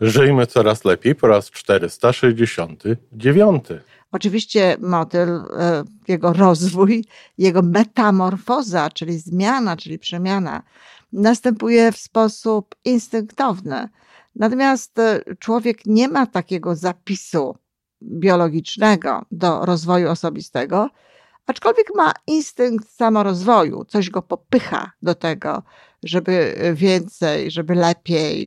Żyjmy coraz lepiej po raz 469. Oczywiście motyl, e, jego rozwój, jego metamorfoza, czyli zmiana, czyli przemiana, następuje w sposób instynktowny. Natomiast e, człowiek nie ma takiego zapisu biologicznego do rozwoju osobistego, aczkolwiek ma instynkt samorozwoju, coś go popycha do tego, żeby więcej, żeby lepiej.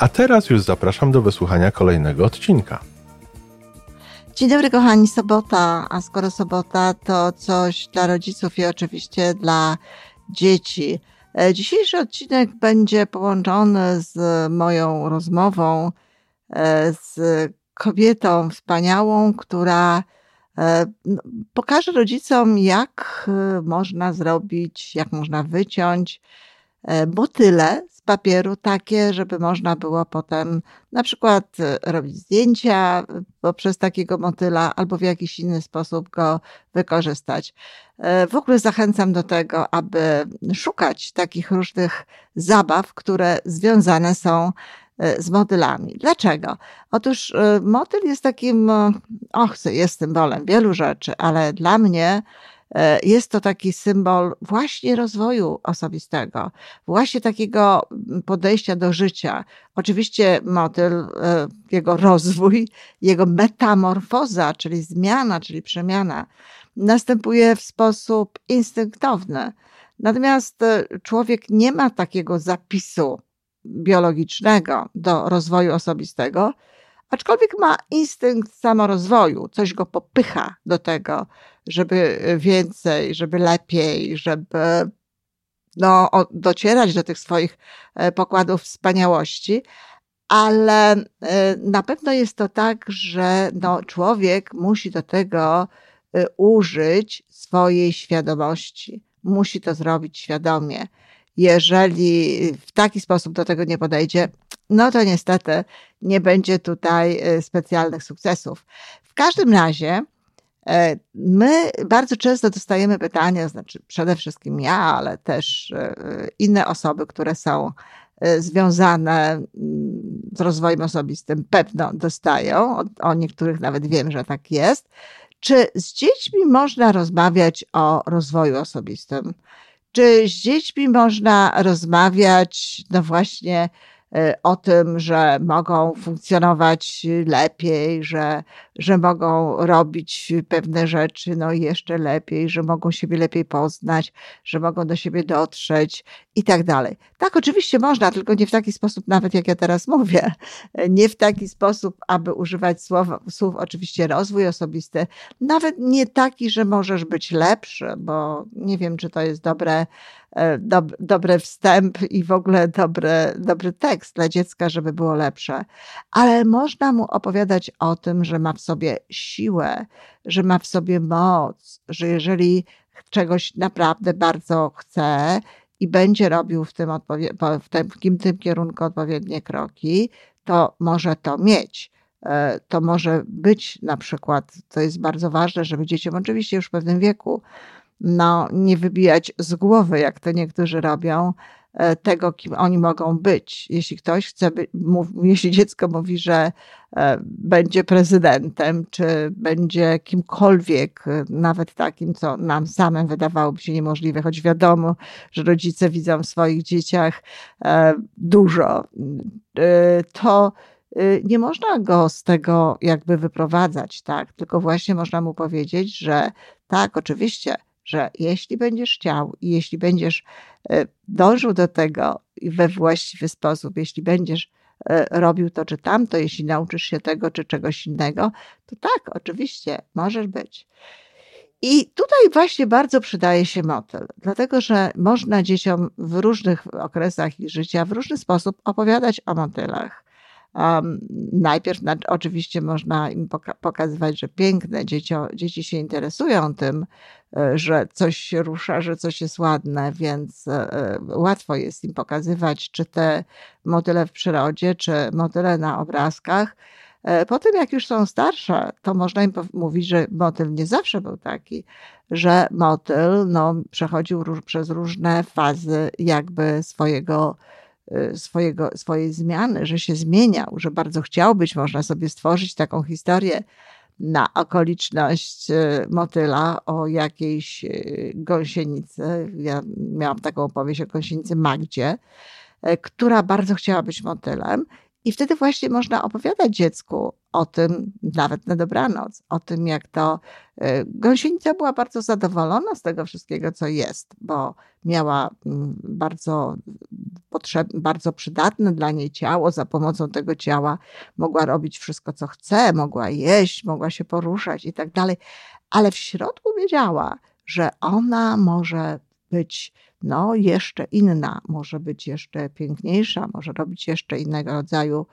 a teraz już zapraszam do wysłuchania kolejnego odcinka. Dzień dobry, kochani, sobota. A skoro sobota, to coś dla rodziców i oczywiście dla dzieci. E, dzisiejszy odcinek będzie połączony z moją rozmową e, z kobietą wspaniałą, która e, pokaże rodzicom, jak można zrobić, jak można wyciąć motyle papieru takie, żeby można było potem na przykład e, robić zdjęcia poprzez takiego motyla albo w jakiś inny sposób go wykorzystać. E, w ogóle zachęcam do tego, aby szukać takich różnych zabaw, które związane są e, z motylami. Dlaczego? Otóż motyl jest takim, och, jest symbolem wielu rzeczy, ale dla mnie E, jest to taki symbol właśnie rozwoju osobistego, właśnie takiego mm, podejścia do życia. Oczywiście motyl, e, jego rozwój, jego metamorfoza, czyli zmiana, czyli przemiana, następuje w sposób instynktowny. Natomiast e, człowiek nie ma takiego zapisu biologicznego do rozwoju osobistego, aczkolwiek ma instynkt samorozwoju, coś go popycha do tego, żeby więcej, żeby lepiej, żeby no, docierać do tych swoich e, pokładów wspaniałości, ale e, na pewno jest to tak, że no, człowiek musi do tego e, użyć swojej świadomości. Musi to zrobić świadomie. Jeżeli w taki sposób do tego nie podejdzie, no to niestety nie będzie tutaj specjalnych sukcesów. W każdym razie, E, my bardzo często dostajemy pytania, znaczy przede wszystkim ja, ale też e, inne osoby, które są e, związane mm, z rozwojem osobistym, pewno dostają. O, o niektórych nawet wiem, że tak jest. Czy z dziećmi można rozmawiać o rozwoju osobistym? Czy z dziećmi można rozmawiać, no właśnie, o tym, że mogą funkcjonować lepiej, że, że mogą robić pewne rzeczy no jeszcze lepiej, że mogą siebie lepiej poznać, że mogą do siebie dotrzeć i tak dalej. Tak, oczywiście można, tylko nie w taki sposób, nawet jak ja teraz mówię, nie w taki sposób, aby używać słów, słów oczywiście rozwój osobisty, nawet nie taki, że możesz być lepszy, bo nie wiem, czy to jest dobre E, dob, dobry wstęp i w ogóle dobry, dobry tekst dla dziecka, żeby było lepsze. Ale można mu opowiadać o tym, że ma w sobie siłę, że ma w sobie moc, że jeżeli czegoś naprawdę bardzo chce i będzie robił w tym, w tym, w tym kierunku odpowiednie kroki, to może to mieć e, to może być na przykład, to jest bardzo ważne, żeby dzieciom oczywiście już w pewnym wieku no, nie wybijać z głowy, jak to niektórzy robią, tego, kim oni mogą być. Jeśli ktoś chce być, jeśli dziecko mówi, że e, będzie prezydentem, czy będzie kimkolwiek, e, nawet takim, co nam samym wydawałoby się niemożliwe, choć wiadomo, że rodzice widzą w swoich dzieciach dużo, to nie można go z tego jakby wyprowadzać, tak? Tylko właśnie można mu powiedzieć, że tak, oczywiście, że jeśli będziesz chciał i jeśli będziesz e, dążył do tego we właściwy sposób, jeśli będziesz e, robił to czy tamto, jeśli nauczysz się tego czy czegoś innego, to tak, oczywiście, możesz być. I tutaj właśnie bardzo przydaje się motyl, dlatego że można dzieciom w różnych okresach ich życia w różny sposób opowiadać o motylach. Um, najpierw na, oczywiście można im poka pokazywać, że piękne, Dziecio, dzieci się interesują tym, e, że coś się rusza, że coś jest ładne, więc e, łatwo jest im pokazywać, czy te motyle w przyrodzie, czy motyle na obrazkach. E, potem, jak już są starsze, to można im mówić, że motyl nie zawsze był taki, że motyl no, przechodził przez różne fazy jakby swojego swojego, swojej zmiany, że się zmieniał, że bardzo chciał być, można sobie stworzyć taką historię na okoliczność y, motyla o jakiejś y, gąsienicy. Ja miałam taką opowieść o gąsienicy Magdzie, która bardzo chciała być motylem i wtedy właśnie można opowiadać dziecku o tym, nawet na dobranoc, o tym, jak to e, gąsienica była bardzo zadowolona z tego wszystkiego, co jest, bo miała mm, bardzo, potrzeb, bardzo przydatne dla niej ciało. Za pomocą tego ciała mogła robić wszystko, co chce, mogła jeść, mogła się poruszać i tak dalej. Ale w środku wiedziała, że ona może być no, jeszcze inna, może być jeszcze piękniejsza, może robić jeszcze innego rodzaju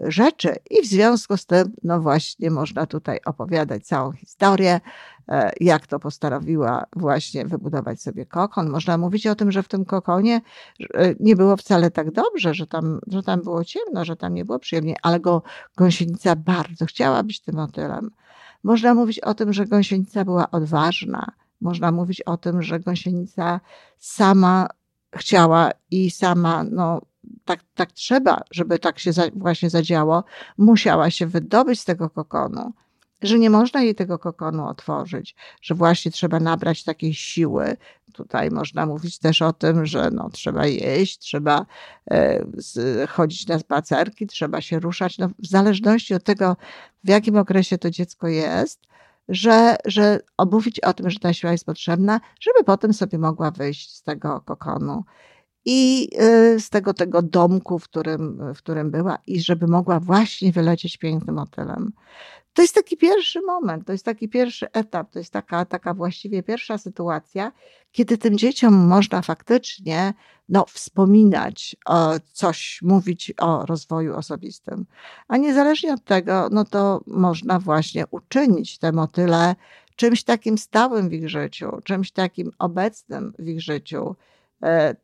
rzeczy. I w związku z tym, no właśnie, można tutaj opowiadać całą historię, e, jak to postanowiła właśnie wybudować sobie kokon. Można mówić o tym, że w tym kokonie e, nie było wcale tak dobrze, że tam, że tam było ciemno, że tam nie było przyjemnie, ale go gąsienica bardzo chciała być tym motylem. Można mówić o tym, że gąsienica była odważna, można mówić o tym, że gąsienica sama chciała i sama, no, tak, tak trzeba, żeby tak się za, właśnie zadziało, musiała się wydobyć z tego kokonu. Że nie można jej tego kokonu otworzyć, że właśnie trzeba nabrać takiej siły. Tutaj można mówić też o tym, że no, trzeba jeść, trzeba e, z, chodzić na spacerki, trzeba się ruszać. No, w zależności od tego, w jakim okresie to dziecko jest, że, że omówić o tym, że ta siła jest potrzebna, żeby potem sobie mogła wyjść z tego kokonu i y, z tego, tego domku, w którym, w którym była, i żeby mogła właśnie wylecieć pięknym motylem. To jest taki pierwszy moment, to jest taki pierwszy etap, to jest taka, taka właściwie pierwsza sytuacja, kiedy tym dzieciom można faktycznie no, wspominać o coś, mówić o rozwoju osobistym. A niezależnie od tego, no to można właśnie uczynić te motyle czymś takim stałym w ich życiu, czymś takim obecnym w ich życiu E,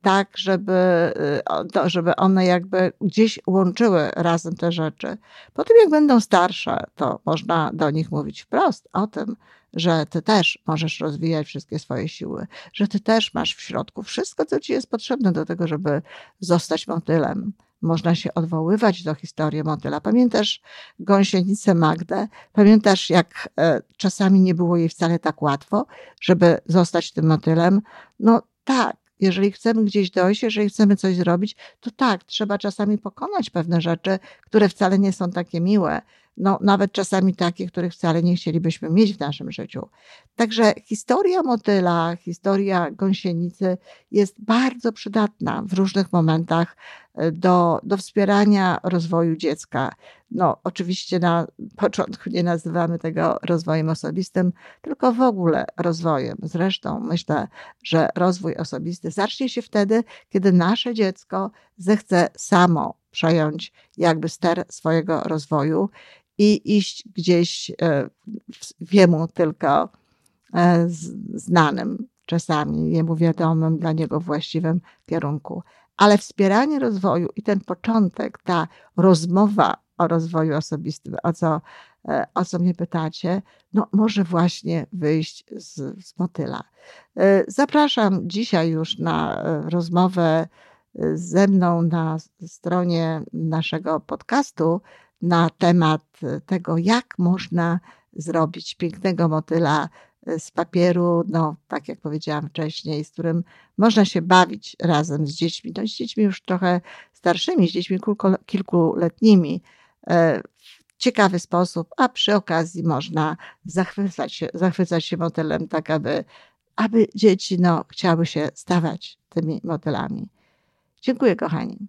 tak, żeby, e, żeby one jakby gdzieś łączyły razem te rzeczy. Potem, jak będą starsze, to można do nich mówić wprost o tym, że ty też możesz rozwijać wszystkie swoje siły, że ty też masz w środku wszystko, co ci jest potrzebne do tego, żeby zostać motylem. Można się odwoływać do historii motyla. Pamiętasz gąsienicę Magdę? Pamiętasz, jak e, czasami nie było jej wcale tak łatwo, żeby zostać tym motylem? No tak, jeżeli chcemy gdzieś dojść, jeżeli chcemy coś zrobić, to tak, trzeba czasami pokonać pewne rzeczy, które wcale nie są takie miłe. No, nawet czasami takie, których wcale nie chcielibyśmy mieć w naszym życiu. Także historia motyla, historia gąsienicy jest bardzo przydatna w różnych momentach do, do wspierania rozwoju dziecka. No, oczywiście na początku nie nazywamy tego rozwojem osobistym, tylko w ogóle rozwojem. Zresztą myślę, że rozwój osobisty zacznie się wtedy, kiedy nasze dziecko zechce samo przejąć jakby ster swojego rozwoju i iść gdzieś e, w jemu tylko e, znanym, czasami jemu wiadomym, dla niego właściwym kierunku ale wspieranie rozwoju i ten początek, ta rozmowa o rozwoju osobistym, o co, e, o co mnie pytacie, no może właśnie wyjść z, z motyla. Zapraszam dzisiaj już na rozmowę ze mną na stronie naszego podcastu na temat tego, jak można zrobić pięknego motyla z papieru, no tak jak powiedziałam wcześniej, z którym można się bawić razem z dziećmi, no z dziećmi już trochę starszymi, z dziećmi kilkuletnimi e, w ciekawy sposób, a przy okazji można zachwycać się, zachwycać się motylem tak, aby, aby dzieci no, chciały się stawać tymi motylami. Dziękuję kochani.